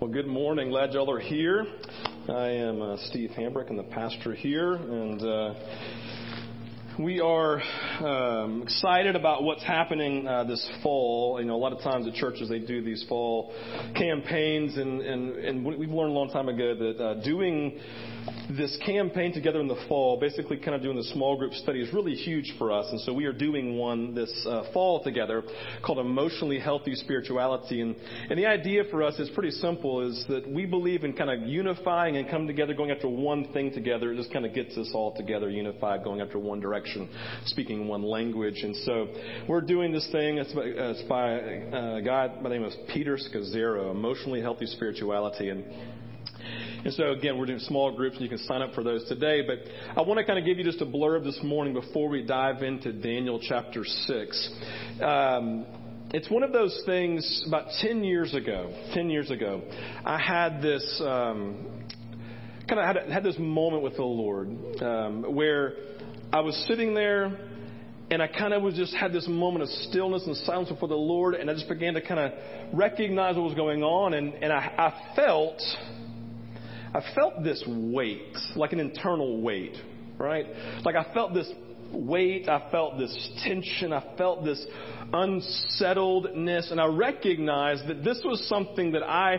Well, good morning. Glad y'all are here. I am uh, Steve Hambrick, I'm the pastor here, and uh, we are um, excited about what's happening uh, this fall. You know, a lot of times at churches they do these fall campaigns, and and, and we've learned a long time ago that uh, doing this campaign together in the fall, basically kind of doing the small group study, is really huge for us. And so we are doing one this uh, fall together called Emotionally Healthy Spirituality. And, and the idea for us is pretty simple, is that we believe in kind of unifying and coming together, going after one thing together. It just kind of gets us all together, unified, going after one direction, speaking one language. And so we're doing this thing. It's by, uh, it's by a guy by the name of Peter Scazzero, Emotionally Healthy Spirituality. And and so again, we're doing small groups and you can sign up for those today. But I want to kind of give you just a blurb this morning before we dive into Daniel chapter 6. Um, it's one of those things about 10 years ago, 10 years ago, I had this, um, kind of had, had this moment with the Lord, um, where I was sitting there and I kind of was just had this moment of stillness and silence before the Lord, and I just began to kind of recognize what was going on, and, and I, I felt I felt this weight, like an internal weight, right? Like I felt this weight, I felt this tension, I felt this unsettledness, and I recognized that this was something that I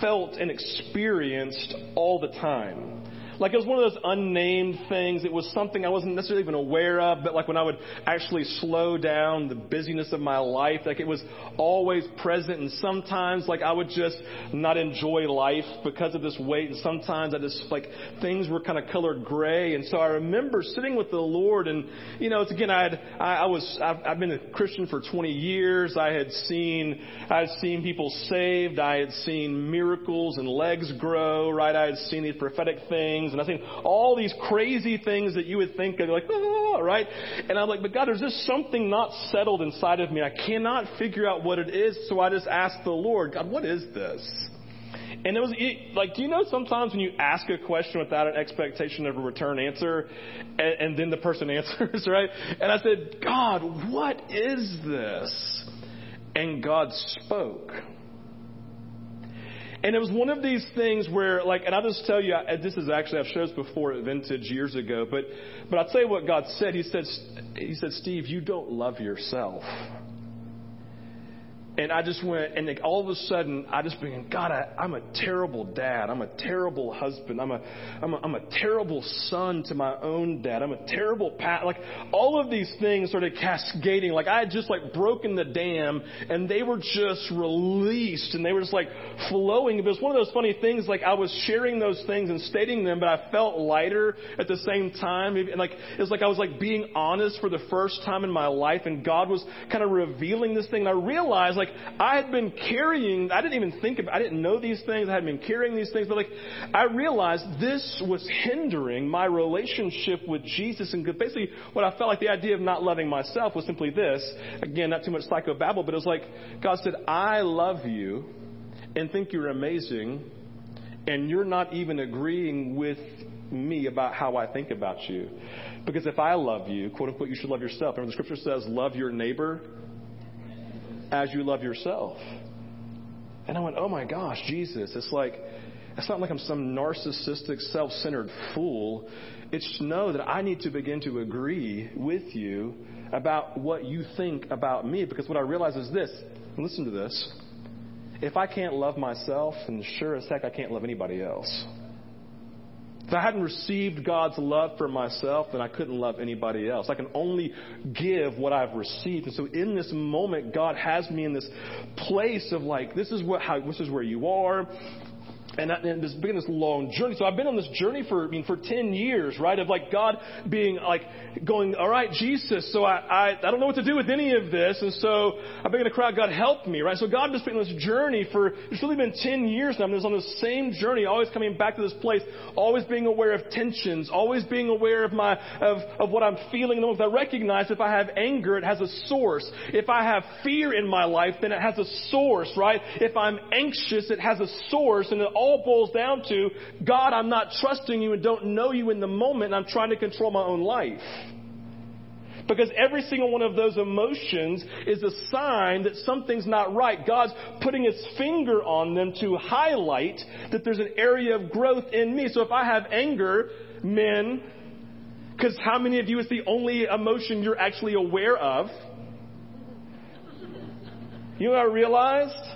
felt and experienced all the time. Like it was one of those unnamed things. It was something I wasn't necessarily even aware of, but like when I would actually slow down the busyness of my life, like it was always present. And sometimes like I would just not enjoy life because of this weight. And sometimes I just like things were kind of colored gray. And so I remember sitting with the Lord and, you know, it's again, I had, I, I was, I've, I've been a Christian for 20 years. I had seen, I had seen people saved. I had seen miracles and legs grow, right? I had seen these prophetic things things, and I've seen all these crazy things that you would think of, like, ah, right? And I'm like, but God, there's just something not settled inside of me. I cannot figure out what it is, so I just asked the Lord, God, what is this? And it was like, do you know sometimes when you ask a question without an expectation of a return answer, and, and then the person answers, right? And I said, God, what is this? And God spoke. And it was one of these things where, like, and I'll just tell you, this is actually, I've showed this before at Vintage years ago, but, but I'll tell you what God said. He said, he said, Steve, you don't love yourself. And I just went, and like all of a sudden, I just began, God, I, I'm a terrible dad. I'm a terrible husband. I'm a, I'm a, I'm a terrible son to my own dad. I'm a terrible pat. Like all of these things started cascading. Like I had just like broken the dam, and they were just released, and they were just like flowing. It was one of those funny things. Like I was sharing those things and stating them, but I felt lighter at the same time. And like it was like I was like being honest for the first time in my life, and God was kind of revealing this thing. And I realized I had been carrying, I didn't even think about, I didn't know these things, I had been carrying these things, but like, I realized this was hindering my relationship with Jesus. And basically, what I felt like the idea of not loving myself was simply this. Again, not too much psychobabble, but it was like, God said, I love you and think you're amazing, and you're not even agreeing with me about how I think about you. Because if I love you, quote unquote, you should love yourself. Remember, the scripture says, love your neighbor as you love yourself. And I went, oh my gosh, Jesus. It's like, it's not like I'm some narcissistic, self centered fool. It's to know that I need to begin to agree with you about what you think about me. Because what I realize is this listen to this. If I can't love myself, then sure as heck I can't love anybody else. If I hadn't received God's love for myself, then I couldn't love anybody else. I can only give what I've received. And so in this moment, God has me in this place of like, this is what, how, this is where you are and, and this been this long journey. So I've been on this journey for I mean for ten years, right? Of like God being like going, all right, Jesus. So I I, I don't know what to do with any of this, and so I began to cry, God help me, right? So God has been on this journey for it's really been ten years now. I'm just on this same journey, always coming back to this place, always being aware of tensions, always being aware of my of of what I'm feeling. And I recognize if I have anger, it has a source. If I have fear in my life, then it has a source, right? If I'm anxious, it has a source, and it all boils down to, God, I'm not trusting you and don't know you in the moment, I'm trying to control my own life. Because every single one of those emotions is a sign that something's not right. God's putting his finger on them to highlight that there's an area of growth in me. So if I have anger, men, because how many of you is the only emotion you're actually aware of? You know what I realized?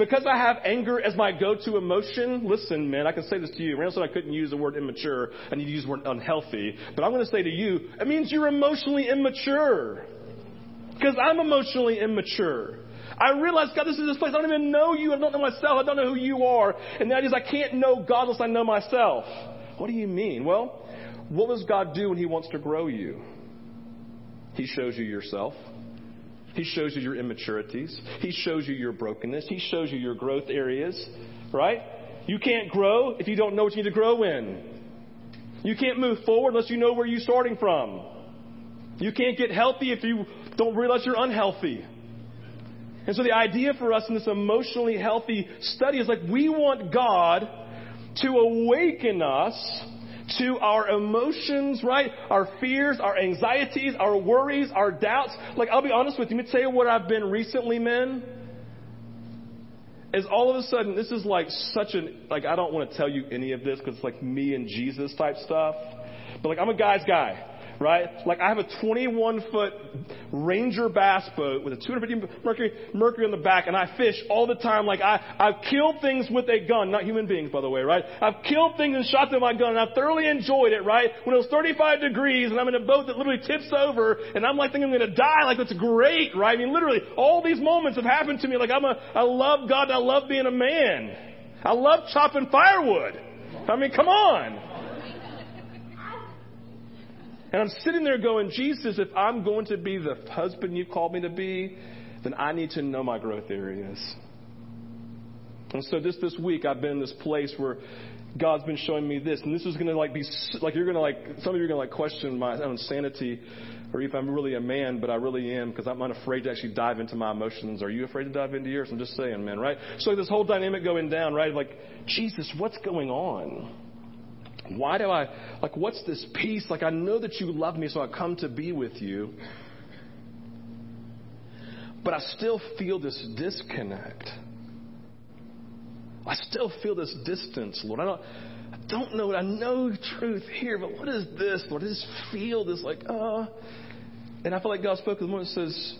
Because I have anger as my go-to emotion, listen, man, I can say this to you. Randall said I couldn't use the word immature. I need to use the word unhealthy. But I'm going to say to you, it means you're emotionally immature. Because I'm emotionally immature. I realize, God, this is this place. I don't even know you. I don't know myself. I don't know who you are. And that is, I can't know God unless I know myself. What do you mean? Well, what does God do when He wants to grow you? He shows you yourself. He shows you your immaturities. He shows you your brokenness. He shows you your growth areas, right? You can't grow if you don't know what you need to grow in. You can't move forward unless you know where you're starting from. You can't get healthy if you don't realize you're unhealthy. And so the idea for us in this emotionally healthy study is like we want God to awaken us to our emotions, right? Our fears, our anxieties, our worries, our doubts. Like, I'll be honest with you. Let me tell you what I've been recently, men. Is all of a sudden, this is like such an, like, I don't want to tell you any of this because it's like me and Jesus type stuff. But like, I'm a guy's guy right? Like I have a 21 foot Ranger bass boat with a 250 mercury, mercury on the back and I fish all the time. Like I, I've killed things with a gun, not human beings, by the way, right? I've killed things and shot them with my gun and I've thoroughly enjoyed it, right? When it was 35 degrees and I'm in a boat that literally tips over and I'm like thinking I'm to die, like that's great, right? I mean, literally all these moments have happened to me. Like I'm a, I love God and I love being a man. I love chopping firewood. I mean, come on. And I'm sitting there going, Jesus, if I'm going to be the husband you called me to be, then I need to know my growth areas. And so just this week, I've been in this place where God's been showing me this, and this is going to like be like you're going to like some of you are going to like question my own sanity, or if I'm really a man, but I really am because I'm unafraid to actually dive into my emotions. Are you afraid to dive into yours? I'm just saying, man, right? So this whole dynamic going down, right? Like Jesus, what's going on? Why do I, like, what's this peace? Like, I know that you love me, so I come to be with you. But I still feel this disconnect. I still feel this distance, Lord. I don't, I don't know. I know truth here, but what is this, Lord? I just feel this, like, uh. And I feel like God spoke to the one that says,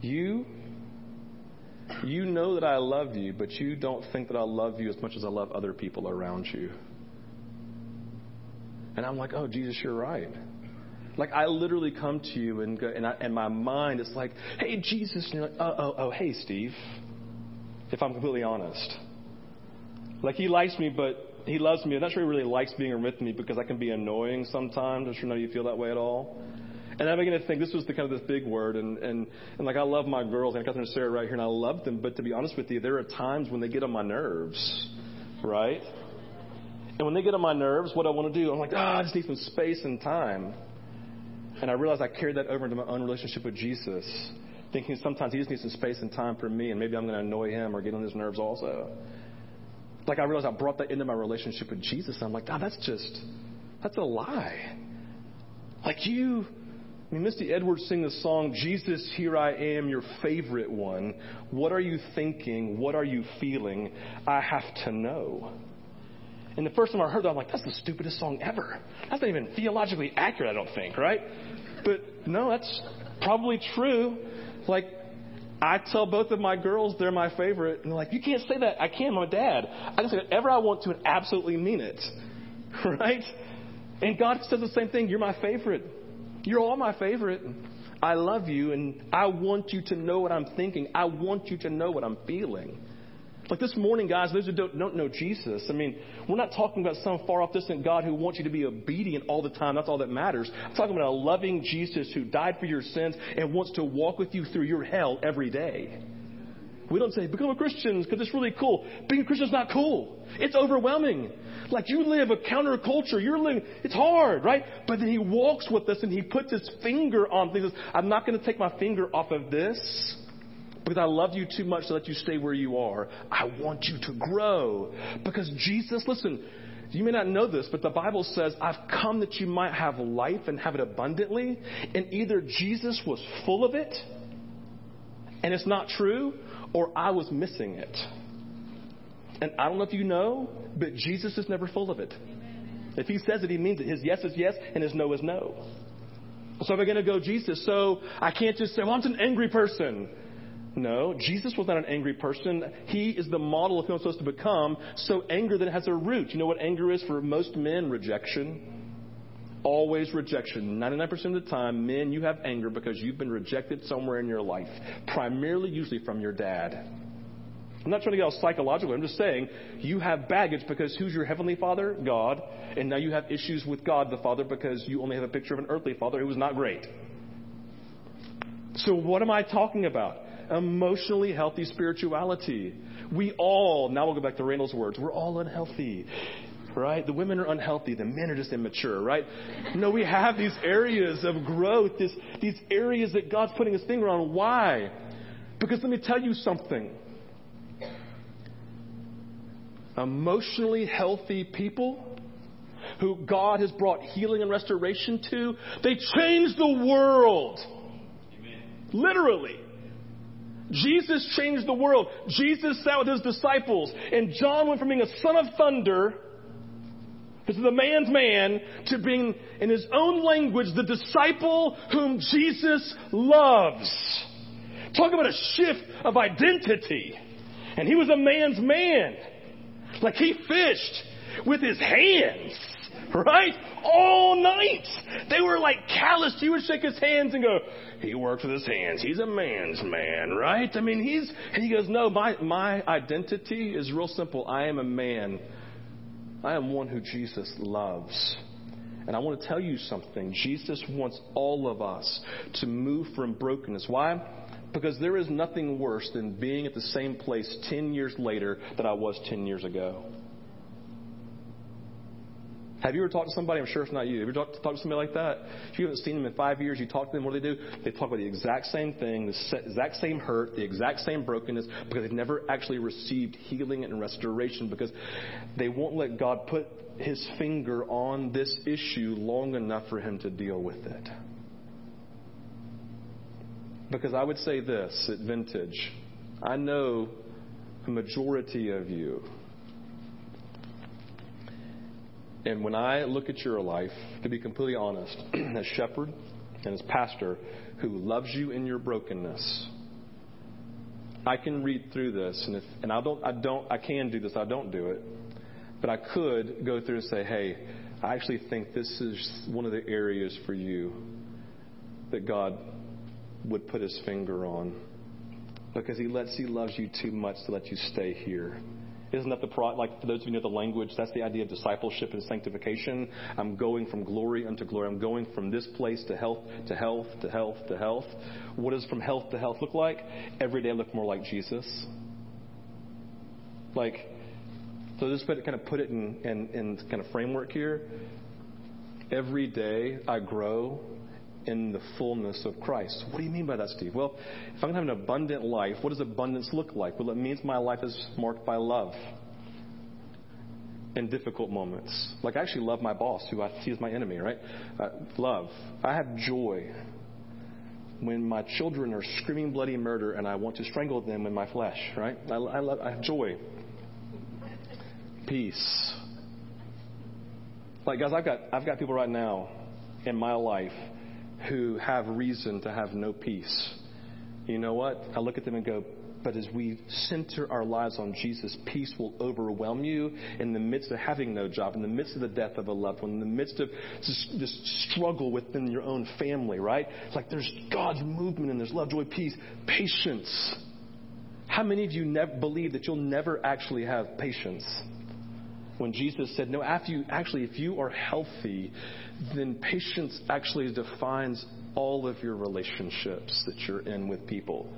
You, you know that I love you, but you don't think that I love you as much as I love other people around you. And I'm like, oh, Jesus, you're right. Like I literally come to you and go, and, I, and my mind is like, hey, Jesus. And you're like, oh, oh, oh, hey, Steve. If I'm completely honest. Like he likes me, but he loves me. I'm not sure he really likes being with me because I can be annoying sometimes. I'm sure none of you feel that way at all. And I'm beginning to think this was the kind of this big word, and, and, and like I love my girls, and Catherine and Sarah right here, and I love them. But to be honest with you, there are times when they get on my nerves, right? And when they get on my nerves, what I want to do, I'm like, ah, oh, I just need some space and time. And I realize I carried that over into my own relationship with Jesus, thinking sometimes he just needs some space and time for me, and maybe I'm going to annoy him or get on his nerves also. Like I realized I brought that into my relationship with Jesus. And I'm like, God, that's just, that's a lie. Like you, I mean, Misty Edwards sing the song, Jesus, here I am, your favorite one. What are you thinking? What are you feeling? I have to know. And the first time I heard that, I'm like, that's the stupidest song ever. That's not even theologically accurate, I don't think, right? But no, that's probably true. Like, I tell both of my girls they're my favorite, and they're like, you can't say that. I can, I'm dad. I can say whatever I want to and absolutely mean it. Right? And God says the same thing. You're my favorite. You're all my favorite. I love you, and I want you to know what I'm thinking. I want you to know what I'm feeling. Like this morning, guys, those who don't, don't know Jesus, I mean, we're not talking about some far off distant God who wants you to be obedient all the time. That's all that matters. I'm talking about a loving Jesus who died for your sins and wants to walk with you through your hell every day. We don't say, become a Christian because it's really cool. Being a Christian is not cool. It's overwhelming. Like you live a counterculture. You're living, it's hard, right? But then he walks with us and he puts his finger on things. I'm not going to take my finger off of this because I love you too much to let you stay where you are. I want you to grow. Because Jesus, listen, You may not know this, but the Bible says, I've come that you might have life and have it abundantly. And either Jesus was full of it, and it's not true, or I was missing it. And I don't know if you know, but Jesus is never full of it. If he says it, he means it. His yes is yes, and his no is no. So if I'm going to go Jesus, so I can't just say, well, I'm an angry person. No, Jesus was not an angry person. He is the model of who I'm supposed to become. So anger that has a root. You know what anger is for most men? Rejection. Always rejection. 99% of the time, men, you have anger because you've been rejected somewhere in your life. Primarily, usually from your dad. I'm not trying to get all psychological. I'm just saying you have baggage because who's your heavenly father? God. And now you have issues with God the Father because you only have a picture of an earthly father who was not great. So what am I talking about? Emotionally healthy spirituality. We all, now we'll go back to Randall's words, we're all unhealthy. Right? The women are unhealthy, the men are just immature, right? No, we have these areas of growth, this, these areas that God's putting his finger on. Why? Because let me tell you something emotionally healthy people who God has brought healing and restoration to, they change the world. Amen. Literally. Jesus changed the world. Jesus sat with his disciples, and John went from being a son of thunder, this is the man's man, to being, in his own language, the disciple whom Jesus loves. Talk about a shift of identity. And he was a man's man. Like he fished with his hands, right? All night. They were like calloused. He would shake his hands and go, he works with his hands. He's a man's man, right? I mean, he's, he goes, no, my, my identity is real simple. I am a man. I am one who Jesus loves. And I want to tell you something. Jesus wants all of us to move from brokenness. Why? Because there is nothing worse than being at the same place 10 years later that I was 10 years ago. Have you ever talked to somebody? I'm sure it's not you. Have you ever talked, talked to somebody like that? If you haven't seen them in five years, you talk to them, what do they do? They talk about the exact same thing, the exact same hurt, the exact same brokenness, because they've never actually received healing and restoration because they won't let God put his finger on this issue long enough for him to deal with it. Because I would say this at Vintage I know a majority of you. And when I look at your life, to be completely honest, as shepherd and as pastor who loves you in your brokenness, I can read through this, and if and I don't, I don't, I can do this. I don't do it, but I could go through and say, hey, I actually think this is one of the areas for you that God would put his finger on. Because he lets he loves you too much to let you stay here. Isn't that the like for those of you who know the language? That's the idea of discipleship and sanctification. I'm going from glory unto glory. I'm going from this place to health to health to health to health. What does from health to health look like? Every day I look more like Jesus. Like, so just put, kind of put it in, in, in kind of framework here. Every day I grow in the fullness of Christ. What do you mean by that, Steve? Well, if I'm going to have an abundant life, what does abundance look like? Well, it means my life is marked by love in difficult moments. Like, I actually love my boss, who I see as my enemy, right? Uh, love. I have joy when my children are screaming bloody murder and I want to strangle them in my flesh, right? I, I, love, I have joy. Peace. Like, guys, I've got, I've got people right now in my life who have reason to have no peace. You know what? I look at them and go, but as we center our lives on Jesus, peace will overwhelm you in the midst of having no job, in the midst of the death of a loved one, in the midst of this, struggle within your own family, right? It's like there's God's movement and there's love, joy, peace, patience. How many of you never believe that you'll never actually have patience? When Jesus said, No, after you, actually, if you are healthy, then patience actually defines all of your relationships that you're in with people.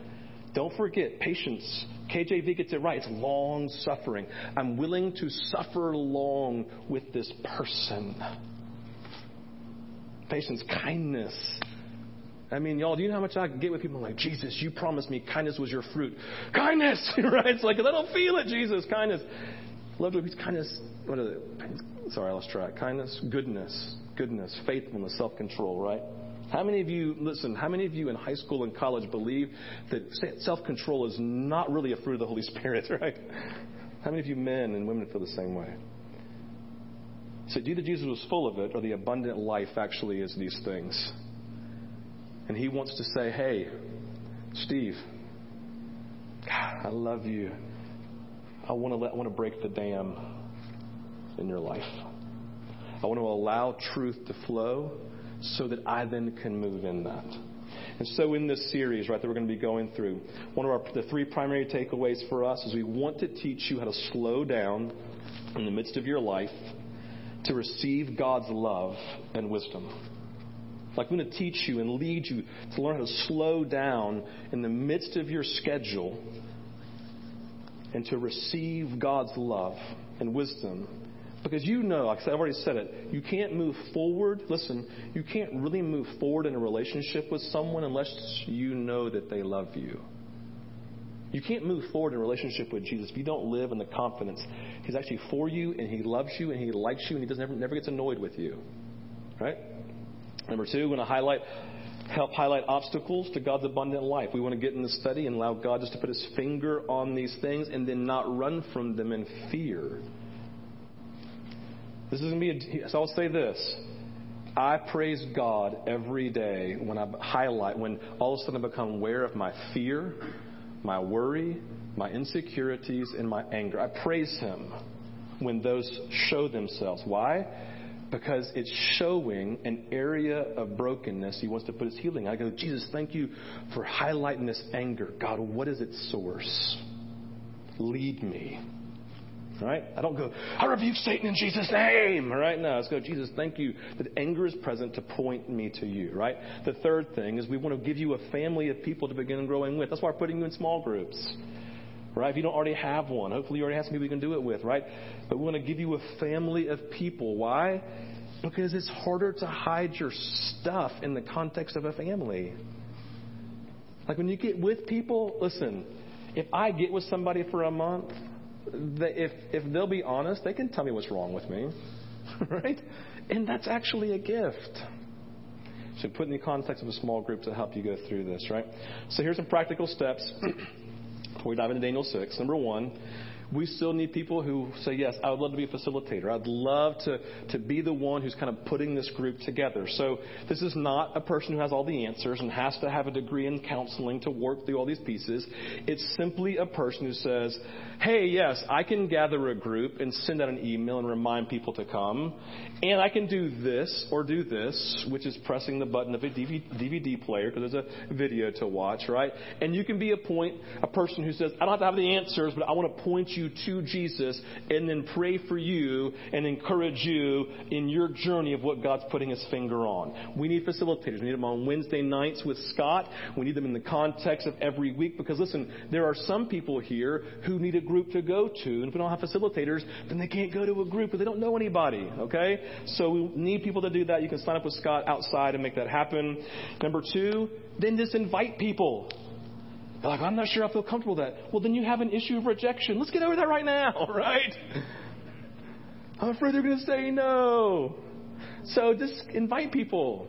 Don't forget, patience, KJV gets it right. It's long suffering. I'm willing to suffer long with this person. Patience, kindness. I mean, y'all, do you know how much I get with people I'm like, Jesus, you promised me kindness was your fruit. Kindness, right? It's like, I don't feel it, Jesus, kindness. Love, joy, peace, kindness. What is it? Sorry, I lost track. Kindness, goodness, goodness, faithfulness, self control, right? How many of you, listen, how many of you in high school and college believe that self control is not really a fruit of the Holy Spirit, right? How many of you men and women feel the same way? So, do either Jesus was full of it or the abundant life actually is these things. And he wants to say, hey, Steve, God, I love you. I want to let, I want to break the dam in your life. I want to allow truth to flow so that I then can move in that. And so, in this series, right, that we're going to be going through, one of our the three primary takeaways for us is we want to teach you how to slow down in the midst of your life to receive God's love and wisdom. Like, I'm going to teach you and lead you to learn how to slow down in the midst of your schedule and to receive God's love and wisdom. Because you know, like I've already said it, you can't move forward. Listen, you can't really move forward in a relationship with someone unless you know that they love you. You can't move forward in a relationship with Jesus if you don't live in the confidence He's actually for you and He loves you and He likes you and He doesn't never, never gets annoyed with you. Right? Number two, we're going to highlight help highlight obstacles to God's abundant life. We want to get in the study and allow God just to put his finger on these things and then not run from them in fear. This is going to be a, so I'll say this. I praise God every day when I highlight, when all of a sudden I become aware of my fear, my worry, my insecurities, and my anger. I praise Him when those show themselves. Why? Because it's showing an area of brokenness he wants to put his healing. I go, Jesus, thank you for highlighting this anger. God, what is its source? Lead me. Right? I don't go, I rebuke Satan in Jesus' name. All right? No, let's go, Jesus, thank you that anger is present to point me to you. Right? The third thing is we want to give you a family of people to begin growing with. That's why we're putting you in small groups right? If you don't already have one, hopefully you already have some people you can do it with, right? But we want to give you a family of people. Why? Because it's harder to hide your stuff in the context of a family. Like when you get with people, listen, if I get with somebody for a month, if, if they'll be honest, they can tell me what's wrong with me, right? And that's actually a gift. So put in the context of a small group to help you go through this, right? So here's some practical steps before we dive into Daniel 6. Number one, we still need people who say, Yes, I would love to be a facilitator. I'd love to, to be the one who's kind of putting this group together. So, this is not a person who has all the answers and has to have a degree in counseling to work through all these pieces. It's simply a person who says, Hey, yes, I can gather a group and send out an email and remind people to come. And I can do this or do this, which is pressing the button of a DVD player because there's a video to watch, right? And you can be a point, a person who says, I don't have to have the answers, but I want to point you to Jesus and then pray for you and encourage you in your journey of what God's putting his finger on. We need facilitators. We need them on Wednesday nights with Scott. We need them in the context of every week because listen, there are some people here who need a group to go to. And if we don't have facilitators, then they can't go to a group because they don't know anybody. Okay? So we need people to do that. You can sign up with Scott outside and make that happen. Number two, then just invite people. They're like, I'm not sure I feel comfortable with that. Well, then you have an issue of rejection. Let's get over that right now, right? I'm afraid they're going to say no. So just invite people.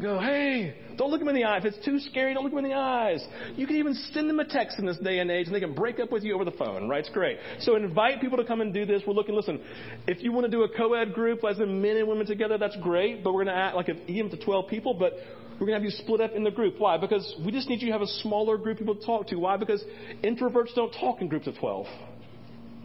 Go, hey, don't look them in the eye. If it's too scary, don't look them in the eyes. You can even send them a text in this day and age, and they can break up with you over the phone, right? It's great. So invite people to come and do this. We're looking, listen, if you want to do a co-ed group, as in men and women together, that's great, but we're going to act like even to 12 people, but we're going to have you split up in the group. Why? Because we just need you to have a smaller group of people to talk to. Why? Because introverts don't talk in groups of 12.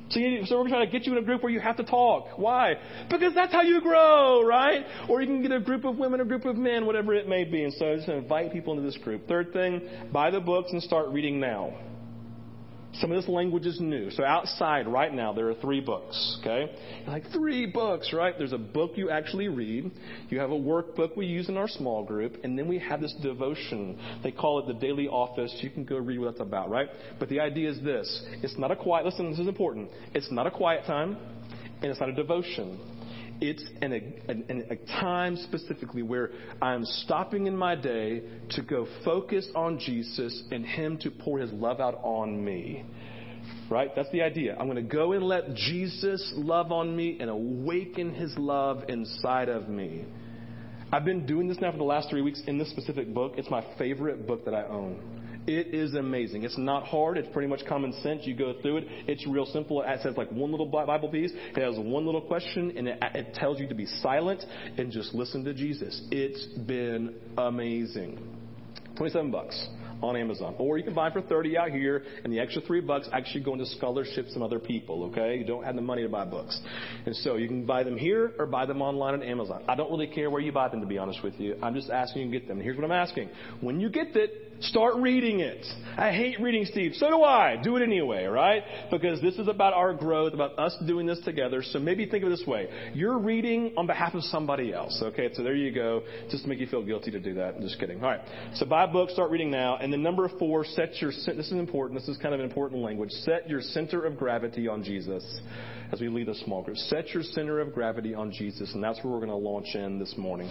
So, you, so we're trying to get you in a group where you have to talk. Why? Because that's how you grow, right? Or you can get a group of women, a group of men, whatever it may be. And so just invite people into this group. Third thing, buy the books and start reading now. Some of this language is new. So outside right now, there are three books, okay? like, three books, right? There's a book you actually read. You have a workbook we use in our small group. And then we have this devotion. They call it the daily office. You can go read what that's about, right? But the idea is this. It's not a quiet, listen, this is important. It's not a quiet time. And it's not a devotion. It's an, a, a time specifically where I'm stopping in my day to go focus on Jesus and Him to pour His love out on me. Right? That's the idea. I'm going to go and let Jesus love on me and awaken his love inside of me. I've been doing this now for the last three weeks in this specific book. It's my favorite book that I own. It is amazing. It's not hard. It's pretty much common sense. You go through it. It's real simple. It says like one little Bible piece. It has one little question, and it, it tells you to be silent and just listen to Jesus. It's been amazing. 27 bucks on Amazon. Or you can buy for 30 out here, and the extra three bucks actually go into scholarships and other people, okay? You don't have the money to buy books. And so you can buy them here or buy them online on Amazon. I don't really care where you buy them, to be honest with you. I'm just asking you to get them. Here's what I'm asking. When you get it, Start reading it. I hate reading, Steve. So do I. Do it anyway, right? Because this is about our growth, about us doing this together. So maybe think of it this way. You're reading on behalf of somebody else. Okay, so there you go. Just to make you feel guilty to do that. I'm just kidding. All right. So buy a book, start reading now. And then number four, set your, this is important. This is kind of important language. Set your center of gravity on Jesus as we lead a small group. Set your center of gravity on Jesus. And that's where we're going to launch in this morning.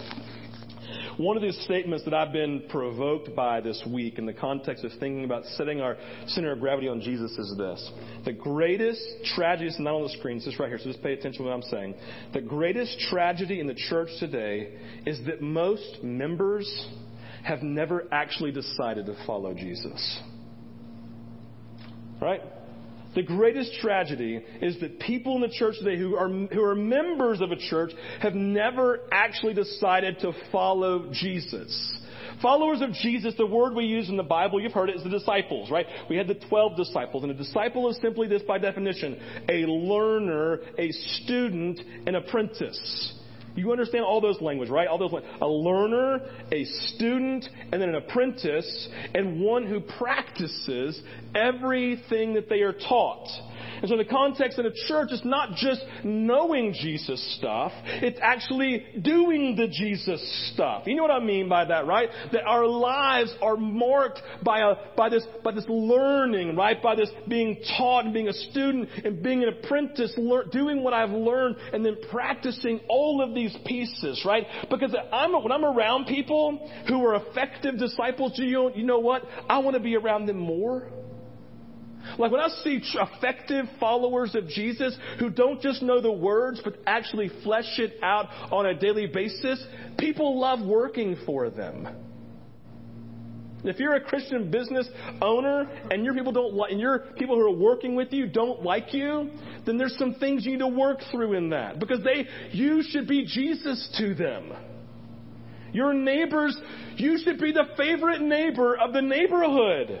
One of the statements that I've been provoked by this week in the context of thinking about setting our center of gravity on Jesus is this. The greatest tragedy, is not on the screen, it's just right here, so just pay attention to what I'm saying. The greatest tragedy in the church today is that most members have never actually decided to follow Jesus. Right? The greatest tragedy is that people in the church today who are, who are members of a church have never actually decided to follow Jesus. Followers of Jesus, the word we use in the Bible, you've heard it, is the disciples, right? We had the 12 disciples, and a disciple is simply this by definition a learner, a student, an apprentice. You understand all those language, right? All those a learner, a student, and then an apprentice, and one who practices everything that they are taught. And so in the context in a church it's not just knowing Jesus stuff, it's actually doing the Jesus stuff. You know what I mean by that, right? That our lives are marked by a, by this, by this learning, right? By this being taught and being a student and being an apprentice, lear, doing what I've learned and then practicing all of these pieces, right? Because I'm, when I'm around people who are effective disciples, you you know what? I want to be around them more. Like when I see effective followers of Jesus who don't just know the words, but actually flesh it out on a daily basis, people love working for them. If you're a Christian business owner and your people don't like, and your people who are working with you don't like you, then there's some things you need to work through in that because they, you should be Jesus to them. Your neighbors, you should be the favorite neighbor of the neighborhood.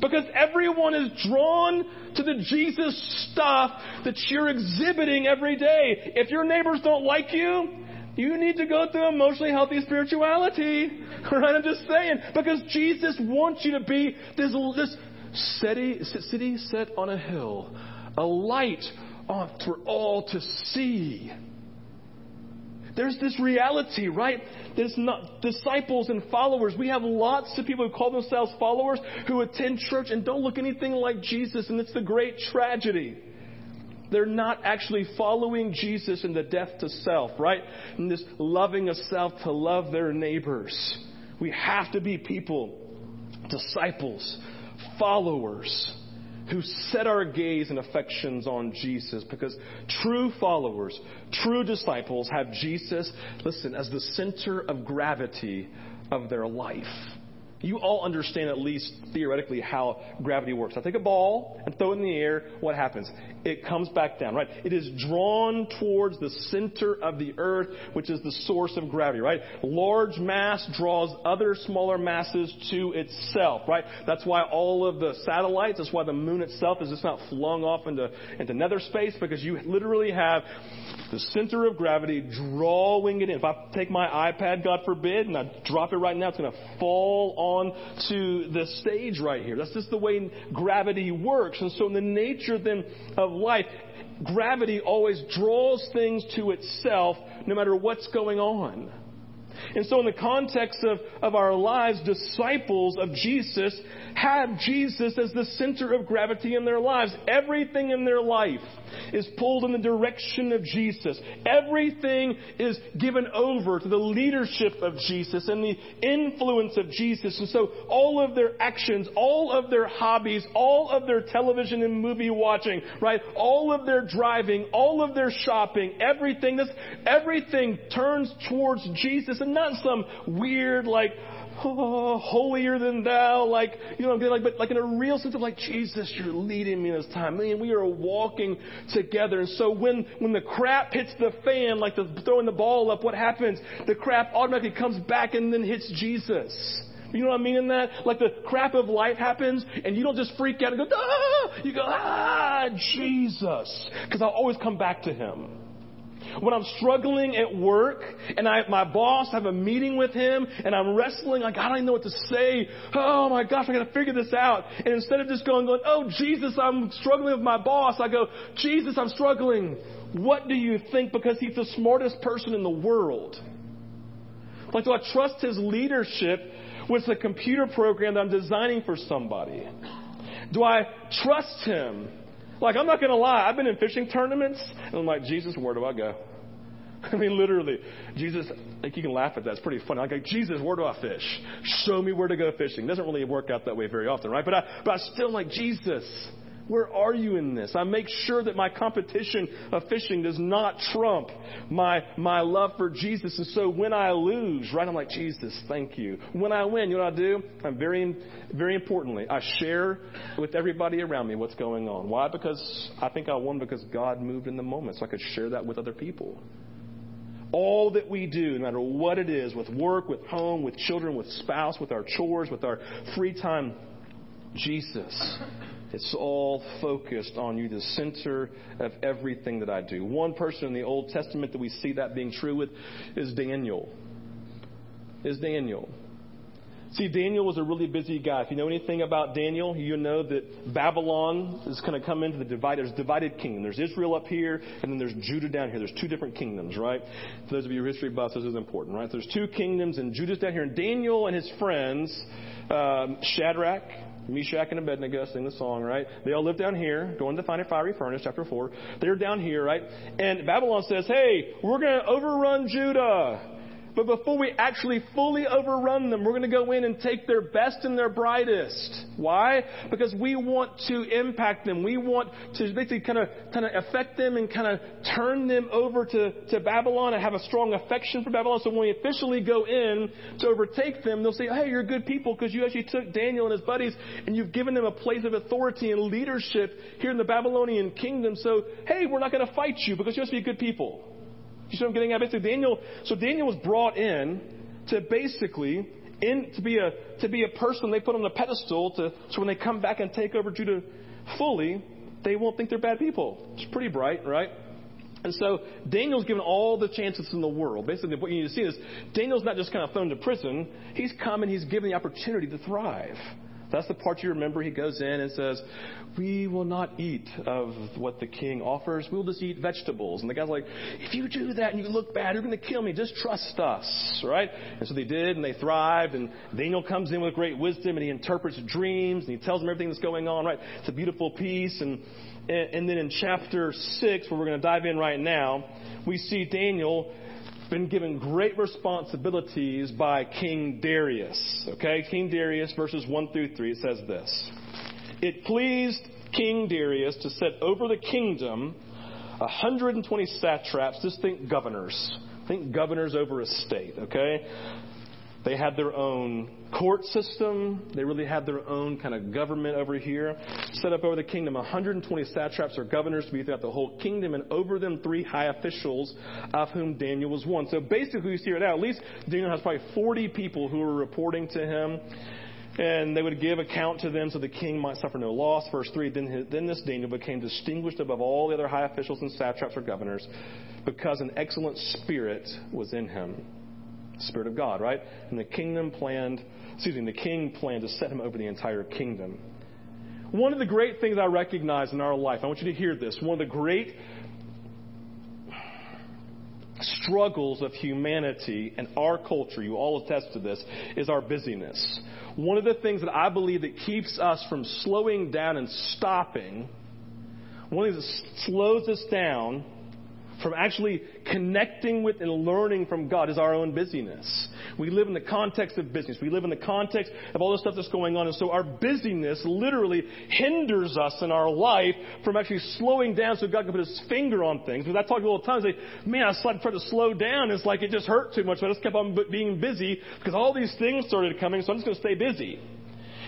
Because everyone is drawn to the Jesus stuff that you're exhibiting every day. If your neighbors don't like you, you need to go through emotionally healthy spirituality. Right? I'm just saying. Because Jesus wants you to be this, this city, city set on a hill, a light for all to see. There's this reality, right? There's not disciples and followers. We have lots of people who call themselves followers who attend church and don't look anything like Jesus, and it's the great tragedy. They're not actually following Jesus in the death to self, right? And this loving of self to love their neighbors. We have to be people, disciples, followers who set our gaze and affections on Jesus because true followers, true disciples have Jesus, listen, as the center of gravity of their life. You all understand at least theoretically how gravity works. I take a ball and throw it in the air. What happens? It comes back down, right? It is drawn towards the center of the earth, which is the source of gravity, right? Large mass draws other smaller masses to itself, right? That's why all of the satellites, that's why the moon itself is just not flung off into, into nether space because you literally have the center of gravity drawing it in. If I take my iPad, God forbid, and I drop it right now, it's going to fall on to the stage right here. That's just the way gravity works. And so in the nature then of life, gravity always draws things to itself no matter what's going on. And so, in the context of, of our lives, disciples of Jesus have Jesus as the center of gravity in their lives. Everything in their life is pulled in the direction of Jesus. Everything is given over to the leadership of Jesus and the influence of Jesus. And so all of their actions, all of their hobbies, all of their television and movie watching, right? All of their driving, all of their shopping, everything, this, everything turns towards Jesus and not some weird, like, oh, holier than thou, like, you know, like, but like in a real sense of like, Jesus, you're leading me this time. Man, we are walking together. And so when, when the crap hits the fan, like the throwing the ball up, what happens? The crap automatically comes back and then hits Jesus. You know what I mean in that? Like the crap of life happens and you don't just freak out and go, ah! You go, ah, Jesus. Because I'll always come back to Him when I'm struggling at work and I, my boss, I have a meeting with him and I'm wrestling, like, I don't even know what to say. Oh my gosh, I gotta figure this out. And instead of just going, going, oh Jesus, I'm struggling with my boss, I go, Jesus, I'm struggling. What do you think? Because he's the smartest person in the world. Like, do I trust his leadership with the computer program that I'm designing for somebody? Do I trust him like, I'm not going to lie. I've been in fishing tournaments, and I'm like, Jesus, where do I go? I mean, literally, Jesus, like you can laugh at that. It's pretty funny. Like, Jesus, where do I fish? Show me where to go fishing. It doesn't really work out that way very often, right? But I, but I still like, Jesus, where are you in this? I make sure that my competition of fishing does not trump my, my love for Jesus. And so when I lose, right, I'm like, Jesus, thank you. When I win, you know what I do? I'm very, very importantly, I share with everybody around me what's going on. Why? Because I think I won because God moved in the moment so I could share that with other people. All that we do, no matter what it is, with work, with home, with children, with spouse, with our chores, with our free time, Jesus it's all focused on you, the center of everything that I do. One person in the Old Testament that we see that being true with is Daniel. Is Daniel. See, Daniel was a really busy guy. If you know anything about Daniel, you know that Babylon is going to come into the divided, there's divided kingdom. There's Israel up here, and then there's Judah down here. There's two different kingdoms, right? For those of you history buffs, this is important, right? There's two kingdoms, and Judah's down here, and Daniel and his friends, um, Shadrach, Meshach and Abednego sing the song, right? They all live down here, going to find a fiery furnace, chapter 4. They're down here, right? And Babylon says, hey, we're going to overrun Judah. But before we actually fully overrun them, we're going to go in and take their best and their brightest. Why? Because we want to impact them. We want to basically kind of, kind of affect them and kind of turn them over to, to Babylon and have a strong affection for Babylon. So when we officially go in to overtake them, they'll say, hey, you're good people because you actually took Daniel and his buddies and you've given them a place of authority and leadership here in the Babylonian kingdom. So, hey, we're not going to fight you because you must be good people. You see what I'm getting at? Basically, Daniel, so Daniel was brought in to basically in, to be a to be a person they put on a pedestal to so when they come back and take over Judah fully, they won't think they're bad people. It's pretty bright, right? And so Daniel's given all the chances in the world. Basically, what you need to see is Daniel's not just kind of thrown to prison. He's come and he's given the opportunity to thrive. That's the part you remember. He goes in and says, We will not eat of what the king offers. We'll just eat vegetables. And the guy's like, If you do that and you look bad, you're going to kill me. Just trust us. Right? And so they did, and they thrived. And Daniel comes in with great wisdom, and he interprets dreams, and he tells them everything that's going on. Right? It's a beautiful piece. And, and, and then in chapter 6, where we're going to dive in right now, we see Daniel been given great responsibilities by King Darius. Okay, King Darius, verses 1 through 3, it says this It pleased King Darius to set over the kingdom 120 satraps, just think governors. Think governors over a state, okay? They had their own court system. They really had their own kind of government over here. Set up over the kingdom 120 satraps or governors to be throughout the whole kingdom, and over them three high officials, of whom Daniel was one. So basically, you see it out. At least Daniel has probably 40 people who are reporting to him. And they would give account to them so the king might suffer no loss. Verse 3 Then, his, then this Daniel became distinguished above all the other high officials and satraps or governors because an excellent spirit was in him. Spirit of God, right? And the kingdom planned, excuse me, the king planned to set him over the entire kingdom. One of the great things I recognize in our life, I want you to hear this. One of the great struggles of humanity and our culture, you all attest to this, is our busyness. One of the things that I believe that keeps us from slowing down and stopping one of the things that slows us down from actually connecting with and learning from God is our own busyness. We live in the context of business. We live in the context of all the stuff that's going on. And so our busyness literally hinders us in our life from actually slowing down so God can put his finger on things. Because I talk all the time, say, man, I tried to slow down. It's like it just hurt too much. But I just kept on being busy because all these things started coming. So I'm just going to stay busy.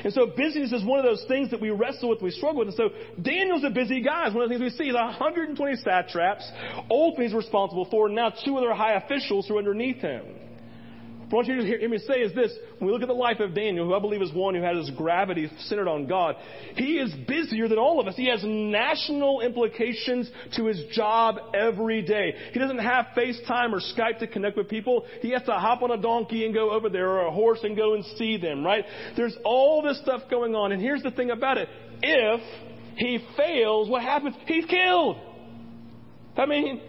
And so busyness is one of those things that we wrestle with, we struggle with. And so Daniel's a busy guy. One of the things we see. He's 120 satraps, ultimately he's responsible for, and now two other high officials who are underneath him. What I want you to hear me say is this. When we look at the life of Daniel, who I believe is one who had his gravity centered on God, he is busier than all of us. He has national implications to his job every day. He doesn't have FaceTime or Skype to connect with people. He has to hop on a donkey and go over there or a horse and go and see them, right? There's all this stuff going on. And here's the thing about it. If he fails, what happens? He's killed. I mean,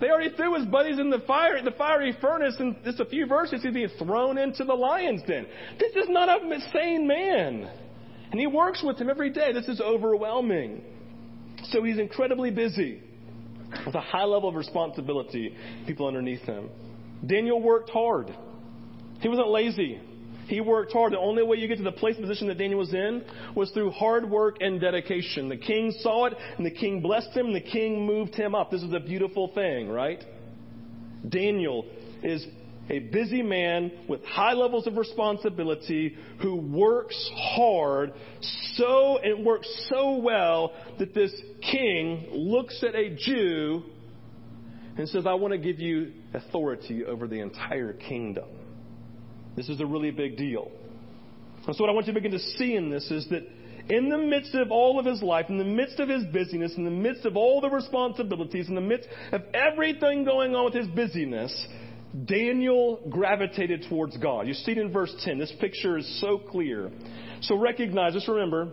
they already threw his buddies in the fire, the fiery furnace, and just a few verses he's being thrown into the lion's den. This is not a sane man. And he works with him every day. This is overwhelming. So he's incredibly busy with a high level of responsibility, people underneath him. Daniel worked hard. He wasn't lazy. He worked hard. The only way you get to the place and position that Daniel was in was through hard work and dedication. The king saw it, and the king blessed him, and the king moved him up. This is a beautiful thing, right? Daniel is a busy man with high levels of responsibility who works hard so and works so well that this king looks at a Jew and says, I want to give you authority over the entire kingdom. This is a really big deal. And so what I want you to begin to see in this is that in the midst of all of his life, in the midst of his busyness, in the midst of all the responsibilities, in the midst of everything going on with his busyness, Daniel gravitated towards God. You see it in verse 10. This picture is so clear. So recognize, just remember,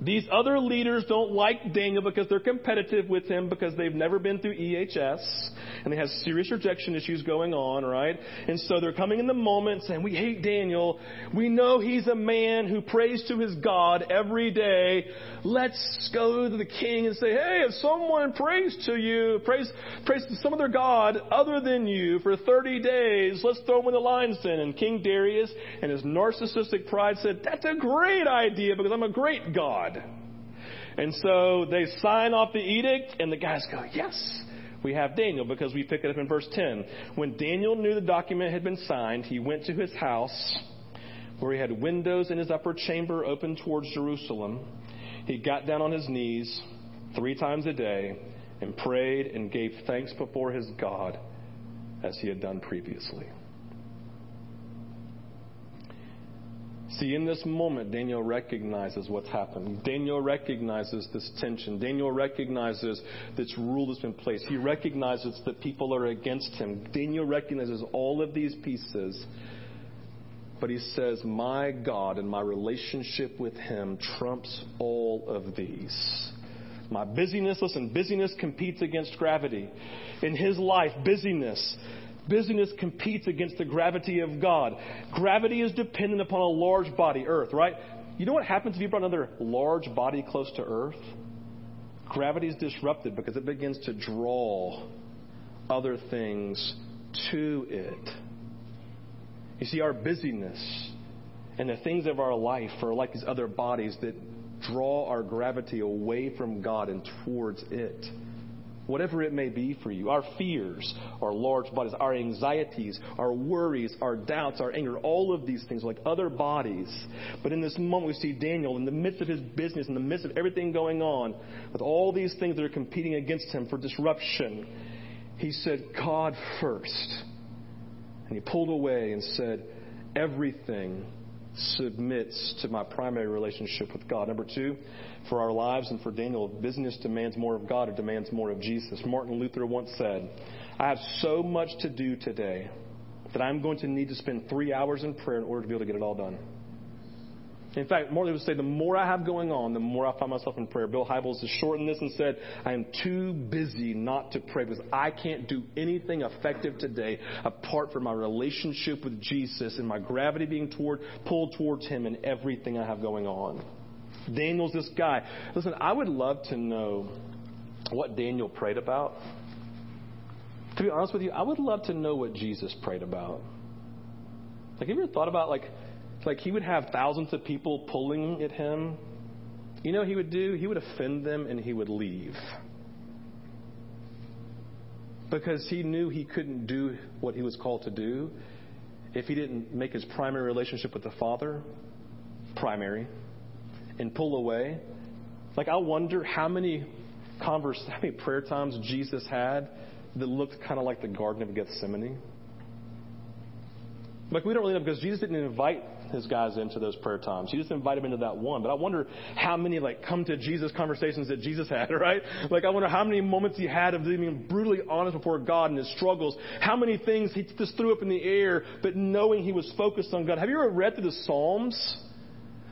these other leaders don't like Daniel because they're competitive with him because they've never been through EHS and they have serious rejection issues going on, right? And so they're coming in the moment saying, we hate Daniel. We know he's a man who prays to his God every day. Let's go to the king and say, hey, if someone prays to you, prays, prays to some other God other than you for 30 days, let's throw him in the lion's den. And King Darius and his narcissistic pride said, that's a great idea because I'm a great God. And so they sign off the edict and the guys go, yes we have Daniel because we pick it up in verse 10. When Daniel knew the document had been signed, he went to his house where he had windows in his upper chamber open towards Jerusalem. He got down on his knees three times a day and prayed and gave thanks before his God as he had done previously. See, in this moment, Daniel recognizes what's happened. Daniel recognizes this tension. Daniel recognizes this rule that's been placed. He recognizes that people are against him. Daniel recognizes all of these pieces. But he says, My God and my relationship with him trumps all of these. My busyness, listen, busyness competes against gravity. In his life, busyness Busyness competes against the gravity of God. Gravity is dependent upon a large body, Earth, right? You know what happens if you brought another large body close to Earth? Gravity is disrupted because it begins to draw other things to it. You see, our busyness and the things of our life are like these other bodies that draw our gravity away from God and towards it whatever it may be for you. Our fears, our large bodies, our anxieties, our worries, our doubts, our anger, all of these things like other bodies. But in this moment, we see Daniel in the midst of his business, in the midst of everything going on, with all these things that are competing against him for disruption. He said, God first. And he pulled away and said, Everything submits to my primary relationship with God. Number two, for our lives and for Daniel, business demands more of God it demands more of Jesus. Martin Luther once said, I have so much to do today that I'm going to need to spend three hours in prayer in order to be able to get it all done. In fact, Martin would say, the more I have going on, the more I find myself in prayer. Bill Hybels has shortened this and said, I am too busy not to pray because I can't do anything effective today apart from my relationship with Jesus and my gravity being toward, pulled towards Him and everything I have going on. Daniel's this guy. Listen, I would love to know what Daniel prayed about. To be honest with you, I would love to know what Jesus prayed about. Like, have you ever thought about like, like he would have thousands of people pulling at him? You know, he would do. He would offend them and he would leave because he knew he couldn't do what he was called to do if he didn't make his primary relationship with the Father primary and pull away. Like, I wonder how many converse, how many prayer times Jesus had that looked kind of like the Garden of Gethsemane. Like, we don't really know because Jesus didn't invite his guys into those prayer times. He just invited them into that one. But I wonder how many like come to Jesus conversations that Jesus had, right? Like I wonder how many moments he had of being brutally honest before God and his struggles. How many things he just threw up in the air, but knowing he was focused on God. Have you ever read through the Psalms?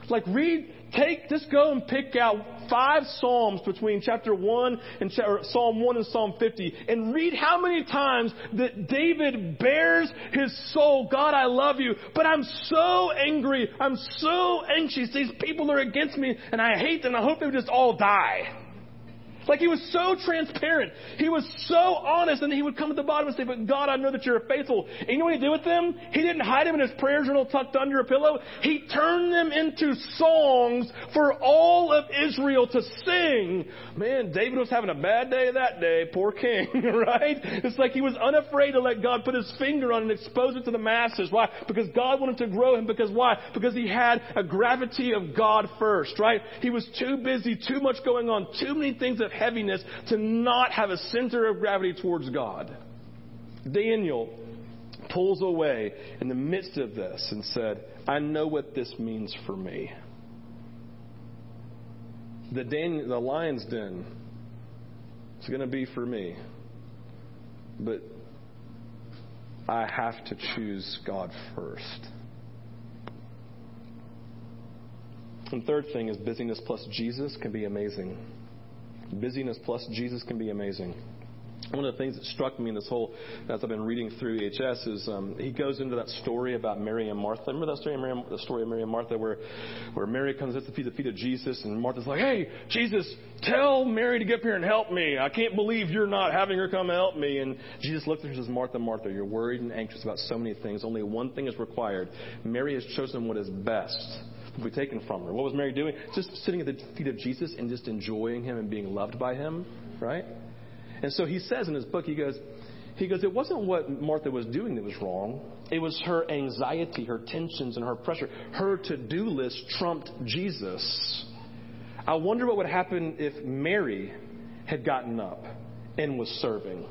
Like read take, just go and pick out five Psalms between chapter 1 and Psalm 1 and Psalm 50 and read how many times that David bares his soul. God, I love you, but I'm so angry. I'm so anxious. These people are against me and I hate them. I hope they just all die. Like he was so transparent. He was so honest. And he would come to the bottom and say, But God, I know that you're faithful. And you know what he did with them? He didn't hide them in his prayer journal tucked under a pillow. He turned them into songs for all of Israel to sing. Man, David was having a bad day that day. Poor king, right? It's like he was unafraid to let God put his finger on and expose it to the masses. Why? Because God wanted to grow him. Because why? Because he had a gravity of God first, right? He was too busy, too much going on, too many things of heaviness to not have a center of gravity towards God. Daniel pulls away in the midst of this and said, I know what this means for me. The, Dan- the lion's den is going to be for me. But I have to choose God first. And third thing is busyness plus Jesus can be amazing. Busyness plus Jesus can be amazing. One of the things that struck me in this whole, as I've been reading through EHS, is um, he goes into that story about Mary and Martha. Remember that story, Mary, the story of Mary and Martha, where, where Mary comes at the feet, the feet of Jesus, and Martha's like, "Hey, Jesus, tell Mary to get up here and help me. I can't believe you're not having her come help me." And Jesus looks at her and says, "Martha, Martha, you're worried and anxious about so many things. Only one thing is required. Mary has chosen what is best." Be taken from her. What was Mary doing? Just sitting at the feet of Jesus and just enjoying him and being loved by him, right? And so he says in his book, he goes, he goes, it wasn't what Martha was doing that was wrong. It was her anxiety, her tensions, and her pressure. Her to-do list trumped Jesus. I wonder what would happen if Mary had gotten up and was serving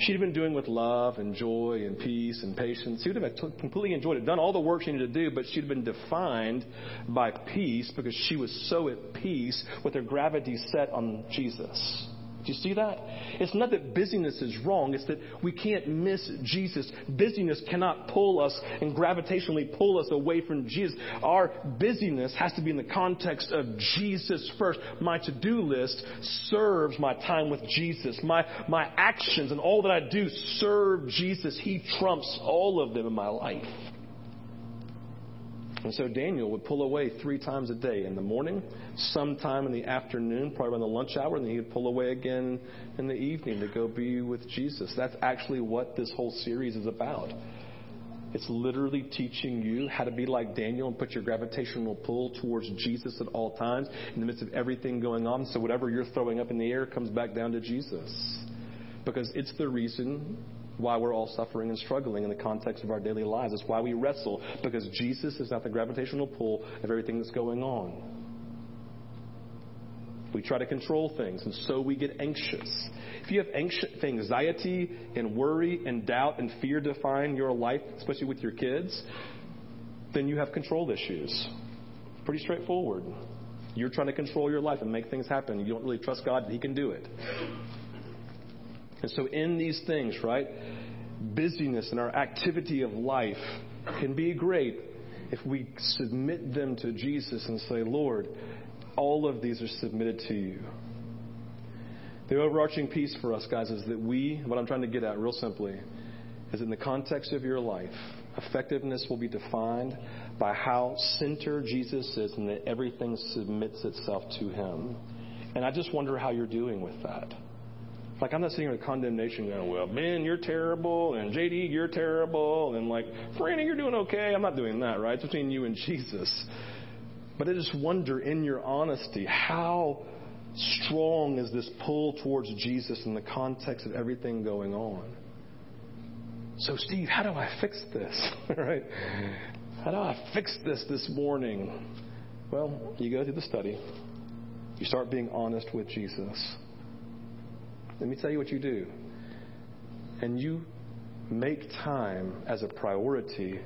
she'd have been doing with love and joy and peace and patience. She would have completely enjoyed it, done all the work she needed to do, but she'd been defined by peace because she was so at peace with her gravity set on Jesus. Do you see that? It's not that busyness is wrong, it's that we can't miss Jesus. Busyness cannot pull us and gravitationally pull us away from Jesus. Our busyness has to be in the context of Jesus first. My to do list serves my time with Jesus. My, my actions and all that I do serve Jesus. He trumps all of them in my life. And so Daniel would pull away three times a day in the morning, sometime in the afternoon, probably around the lunch hour, and then he'd pull away again in the evening to go be with Jesus. That's actually what this whole series is about. It's literally teaching you how to be like Daniel and put your gravitational pull towards Jesus at all times in the midst of everything going on. So whatever you're throwing up in the air comes back down to Jesus. Because it's the reason why we're all suffering and struggling in the context of our daily lives. It's why we wrestle, because Jesus is not the gravitational pull of everything that's going on. We try to control things, and so we get anxious. If you have anxiety and worry and doubt and fear define your life, especially with your kids, then you have control issues. Pretty straightforward. You're trying to control your life and make things happen. You don't really trust God that He can do it. And so, in these things, right, busyness and our activity of life can be great if we submit them to Jesus and say, Lord, all of these are submitted to you. The overarching piece for us, guys, is that we, what I'm trying to get at real simply, is in the context of your life, Effectiveness will be defined by how centered Jesus is and that everything submits itself to him. And I just wonder how you're doing with that. Like, I'm not sitting here with condemnation going, well, Ben, you're terrible, and JD, you're terrible, and like, Franny, you're doing okay. I'm not doing that, right? It's between you and Jesus. But I just wonder, in your honesty, how strong is this pull towards Jesus in the context of everything going on? So, Steve, how do I fix this? right? How do I fix this this morning? Well, you go through the study. You start being honest with Jesus. Let me tell you what you do. And you make time as a priority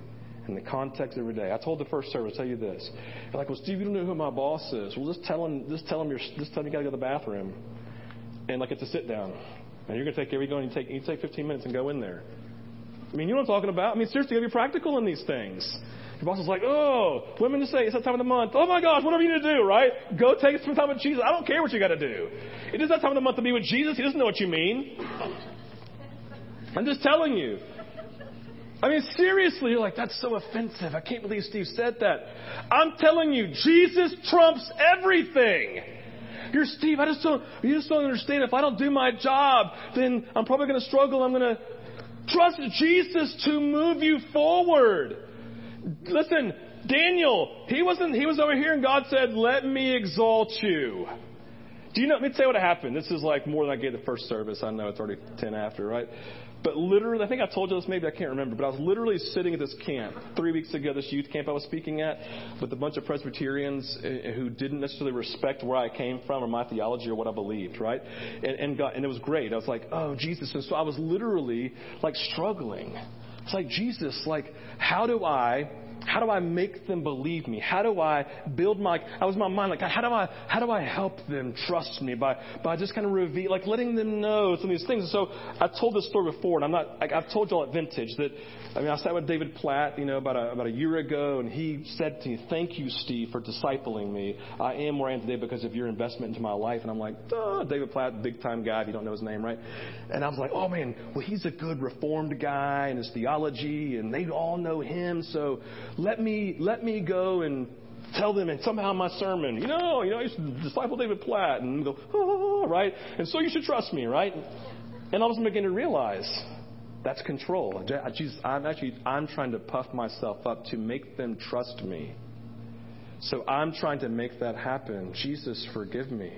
in the context of every day. I told the first service, tell you this. You're like, well, Steve, you don't know who my boss is. Well, just tell him, just tell him you're, just tell him you got to go to the bathroom. And like it's a sit down. And you're going to take every go and you take, you take 15 minutes and go in there. I mean, you know what I'm talking about? I mean, seriously, you got to be practical in these things. Your boss is like, oh, women to say it's that time of the month. Oh my gosh, whatever you need to do, right? Go take some time with Jesus. I don't care what you got to do. It is that time of the month to be with Jesus. He doesn't know what you mean. I'm just telling you. I mean, seriously, you're like, that's so offensive. I can't believe Steve said that. I'm telling you, Jesus trumps everything. You're Steve, I just don't, you just don't understand. If I don't do my job, then I'm probably going to struggle. I'm going to trust Jesus to move you forward. Listen, Daniel, he wasn't, he was over here and God said, let me exalt you. Do you know, let me tell you what happened. This is like more than I gave the first service. I know it's already 10 after, right? But literally, I think I told you this maybe, I can't remember, but I was literally sitting at this camp three weeks ago, this youth camp I was speaking at, with a bunch of Presbyterians eh, who didn't necessarily respect where I came from or my theology or what I believed, right? And, and, God, and it was great. I was like, oh, Jesus. And so I was literally like struggling. It's like, Jesus, like, how do I how do I make them believe me? How do I build my, I was my mind like, how do I, how do I help them trust me by, by just kind of reveal, like letting them know some of these things. And so I told this story before and I'm not, like, I've told y'all at Vintage that, I mean, I sat with David Platt, you know, about a, about a year ago and he said to me, thank you, Steve, for discipling me. I am where I am today because of your investment into my life. And I'm like, oh, David Platt, big time guy, if you don't know his name, right? And I was like, oh man, well, he's a good reformed guy and his theology and they all know him. So let me, let me go and tell them and somehow my sermon, you know, you know, I used to disciple David Platt and go, oh, right? And so you should trust me, right? And I begin to realize that's control. Jesus, I'm actually, I'm trying to puff myself up to make them trust me. So I'm trying to make that happen. Jesus, forgive me.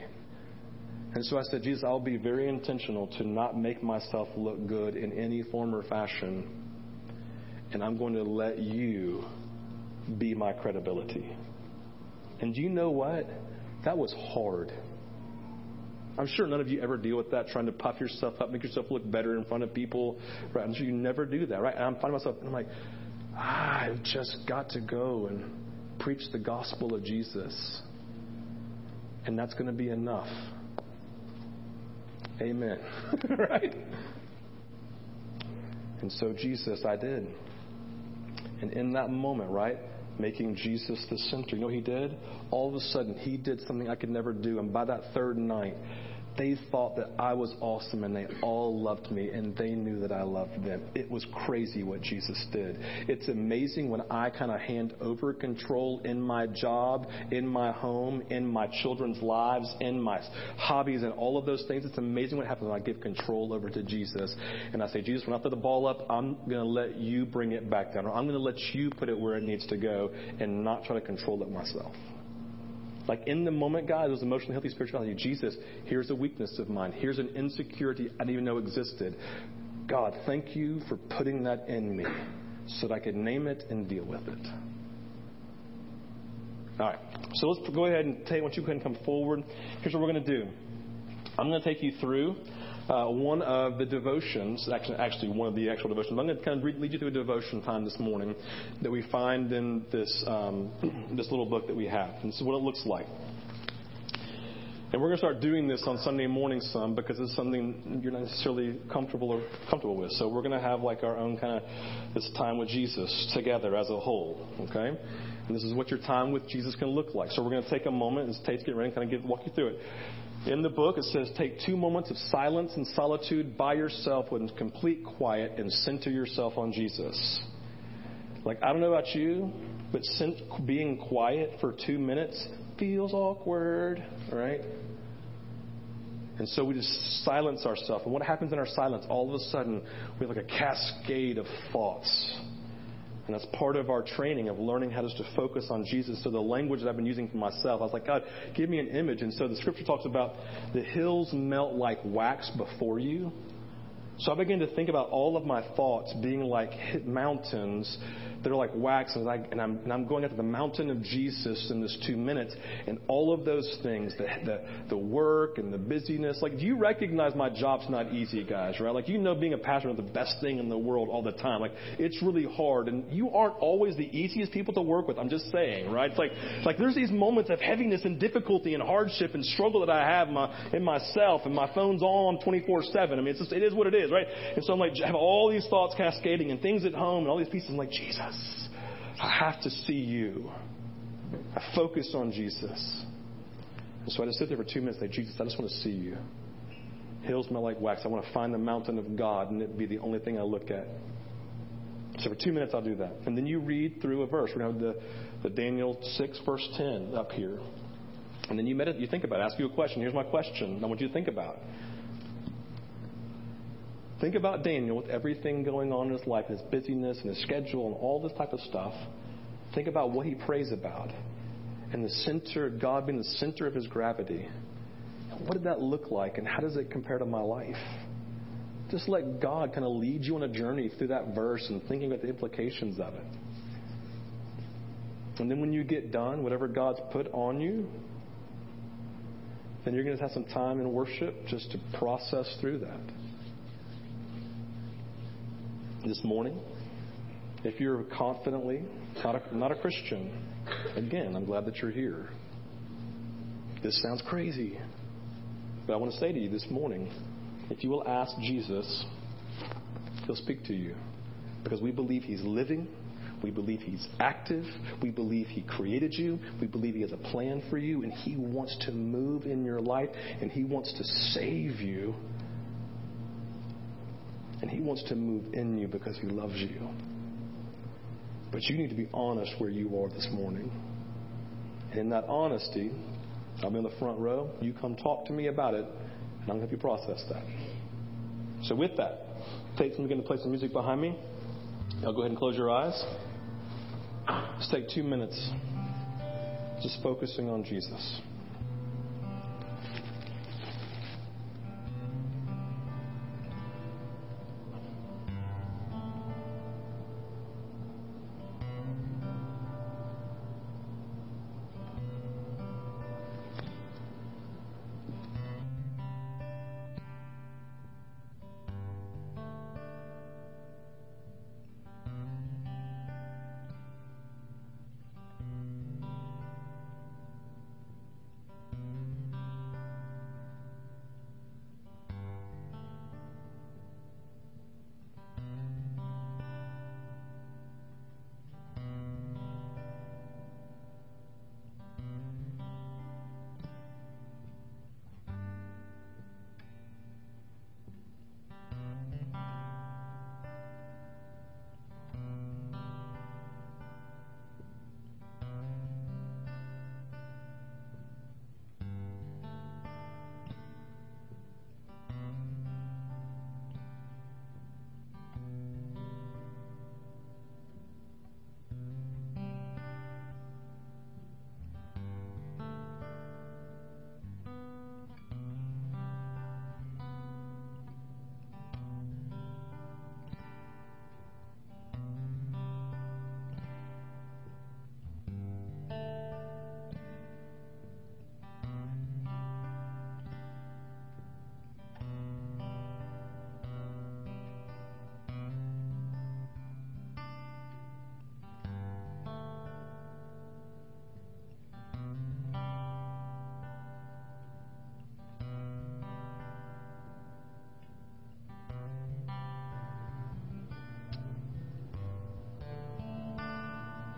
And so I said, Jesus, I'll be very intentional to not make myself look good in any form or fashion. And I'm going to let you be my credibility. And do you know what? That was hard. I'm sure none of you ever deal with that, trying to puff yourself up, make yourself look better in front of people. Right? I'm sure you never do that, right? And I'm finding myself, and I'm like, ah, I've just got to go and preach the gospel of Jesus. And that's going to be enough. Amen. right? And so, Jesus, I did. And in that moment, right? Making Jesus the center. You know he did? All of a sudden, he did something I could never do. And by that third night, they thought that I was awesome and they all loved me and they knew that I loved them. It was crazy what Jesus did. It's amazing when I kind of hand over control in my job, in my home, in my children's lives, in my hobbies and all of those things. It's amazing what happens when I give control over to Jesus. And I say, Jesus, when I throw the ball up, I'm going to let you bring it back down. Or I'm going to let you put it where it needs to go and not try to control it myself. Like in the moment, God, was emotionally healthy spirituality. Jesus, here's a weakness of mine. Here's an insecurity I didn't even know existed. God, thank you for putting that in me so that I could name it and deal with it. All right. So let's go ahead and take, once you can come forward, here's what we're going to do. I'm going to take you through uh, one of the devotions, actually, actually one of the actual devotions. I'm going to kind of lead you through a devotion time this morning that we find in this um, this little book that we have. And this is what it looks like. And we're going to start doing this on Sunday morning some because it's something you're not necessarily comfortable or comfortable with. So we're going to have like our own kind of this time with Jesus together as a whole. Okay? And this is what your time with Jesus can look like. So we're going to take a moment as Tate's getting ready and kind of get, walk you through it. In the book, it says, take two moments of silence and solitude by yourself with complete quiet and center yourself on Jesus. Like, I don't know about you, but being quiet for two minutes feels awkward, right? And so we just silence ourselves. And what happens in our silence? All of a sudden, we have like a cascade of thoughts. And that's part of our training of learning how just to focus on Jesus. So the language that I've been using for myself, I was like, God, give me an image. And so the scripture talks about the hills melt like wax before you. So I began to think about all of my thoughts being like mountains that are like wax, and, I, and, I'm, and I'm going up to the mountain of Jesus in this two minutes, and all of those things, the, the, the work and the busyness, like, do you recognize my job's not easy, guys, right? Like, you know being a pastor is the best thing in the world all the time. Like, it's really hard, and you aren't always the easiest people to work with, I'm just saying, right? It's like, it's like there's these moments of heaviness and difficulty and hardship and struggle that I have in, my, in myself, and my phone's on 24-7. I mean, it's just, it is what it is, right? And so I'm like, I have all these thoughts cascading and things at home and all these pieces. I'm like, Jesus, I have to see you. I focus on Jesus. And so I just sit there for two minutes, like, Jesus, I just want to see you. Hills smell like wax. I want to find the mountain of God, and it be the only thing I look at. So for two minutes, I'll do that. And then you read through a verse. We're going to have the, the Daniel 6, verse 10 up here. And then you meditate, you think about it. I ask you a question. Here's my question. I want you to think about. Think about Daniel with everything going on in his life, his busyness and his schedule and all this type of stuff. Think about what he prays about. And the center, God being the center of his gravity. What did that look like and how does it compare to my life? Just let God kind of lead you on a journey through that verse and thinking about the implications of it. And then when you get done, whatever God's put on you, then you're going to have some time in worship just to process through that this morning, if you're confidently not a, not a Christian, again, I'm glad that you're here. This sounds crazy, but I want to say to you this morning if you will ask Jesus, he'll speak to you. Because we believe he's living. We believe he's active. We believe he created you. We believe he has a plan for you. And he wants to move in your life. And he wants to save you and He wants to move in you because He loves you. But you need to be honest where you are this morning. And in that honesty, I'm in the front row. You come talk to me about it, and I'm going to help you process that. So, with that, Tate's going to play some music behind me. I'll go ahead and close your eyes. Just take two minutes just focusing on Jesus.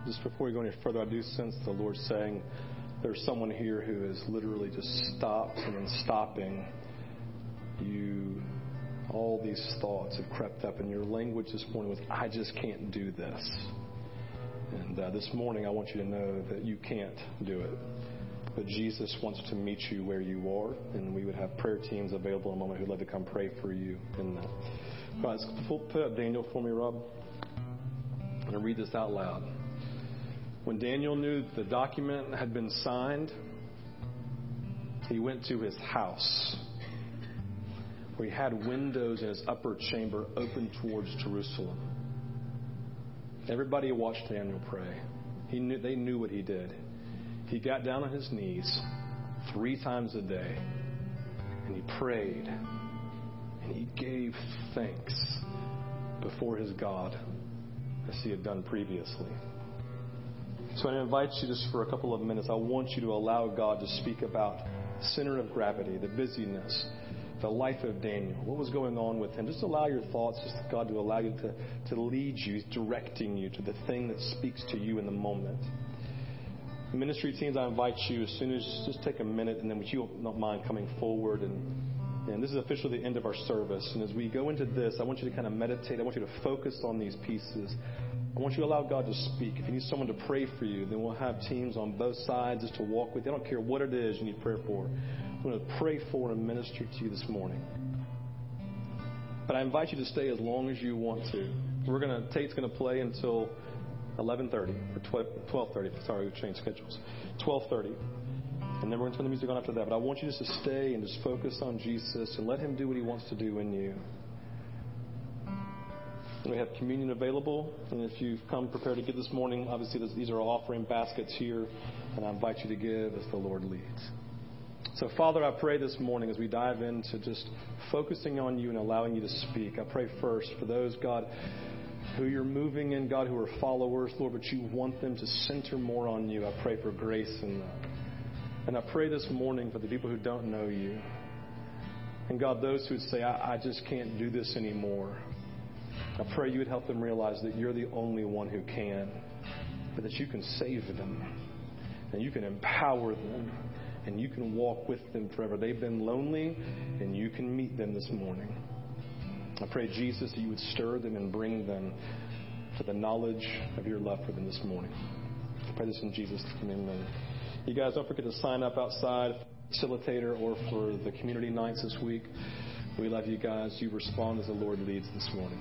Just before we go any further, I do sense the Lord saying there's someone here who has literally just stopped and in stopping you all these thoughts have crept up and your language this morning was I just can't do this. And uh, this morning, I want you to know that you can't do it. But Jesus wants to meet you where you are, and we would have prayer teams available in a moment who'd love to come pray for you And that. Guys, put up Daniel for me, Rob. I'm going to read this out loud. When Daniel knew the document had been signed, he went to his house where he had windows in his upper chamber open towards Jerusalem. Everybody watched Daniel pray. He knew, they knew what he did. He got down on his knees three times a day and he prayed and he gave thanks before his God as he had done previously. So I invite you just for a couple of minutes. I want you to allow God to speak about center of gravity, the busyness, the life of Daniel. What was going on with him? Just allow your thoughts, just God to allow you to, to lead you, directing you to the thing that speaks to you in the moment. Ministry teams, I invite you as soon as just take a minute, and then would you not mind coming forward and and this is officially the end of our service. And as we go into this, I want you to kind of meditate. I want you to focus on these pieces. I want you to allow God to speak. If you need someone to pray for you, then we'll have teams on both sides just to walk with. I don't care what it is you need prayer for. I'm going to pray for and minister to you this morning. But I invite you to stay as long as you want to. We're going to Tate's going to play until 11:30 or 12:30. Sorry, we changed schedules. 12:30. And then we're going to turn the music on after that. But I want you just to stay and just focus on Jesus and let Him do what He wants to do in you. We have communion available. And if you've come prepared to give this morning, obviously these are offering baskets here. And I invite you to give as the Lord leads. So, Father, I pray this morning as we dive into just focusing on you and allowing you to speak. I pray first for those, God, who you're moving in, God, who are followers, Lord, but you want them to center more on you. I pray for grace in that. And I pray this morning for the people who don't know you. And God, those who would say, I, I just can't do this anymore. I pray you would help them realize that you're the only one who can, but that you can save them and you can empower them and you can walk with them forever. They've been lonely and you can meet them this morning. I pray, Jesus, that you would stir them and bring them to the knowledge of your love for them this morning. I pray this in Jesus' name. Amen. You guys don't forget to sign up outside, facilitator, or for the community nights this week. We love you guys. You respond as the Lord leads this morning.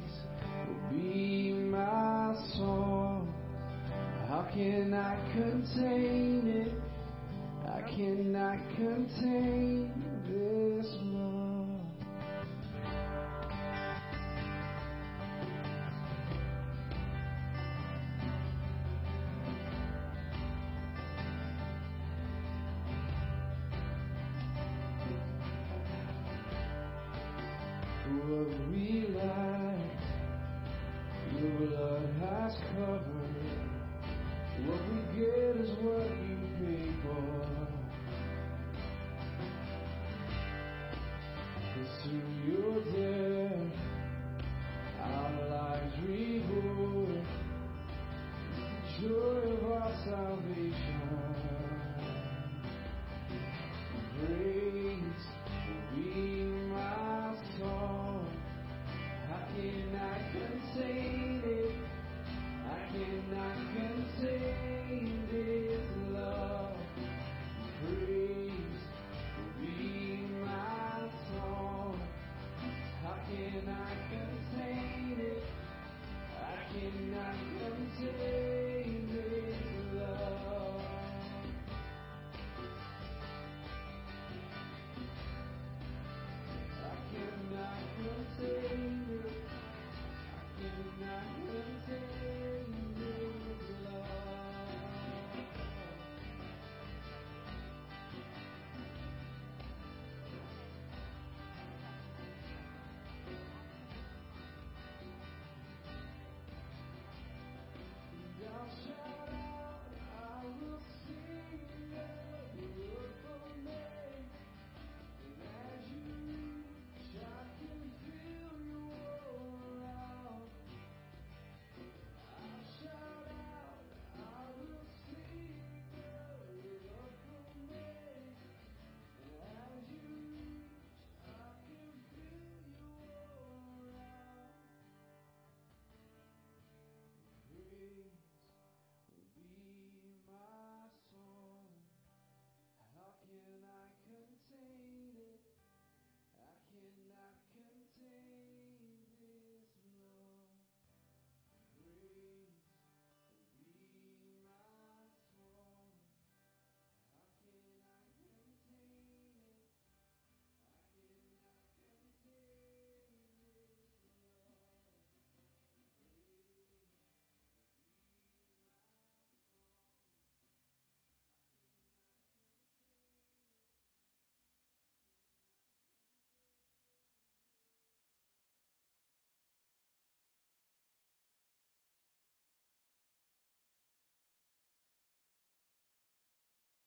cannot contain it. I cannot contain this.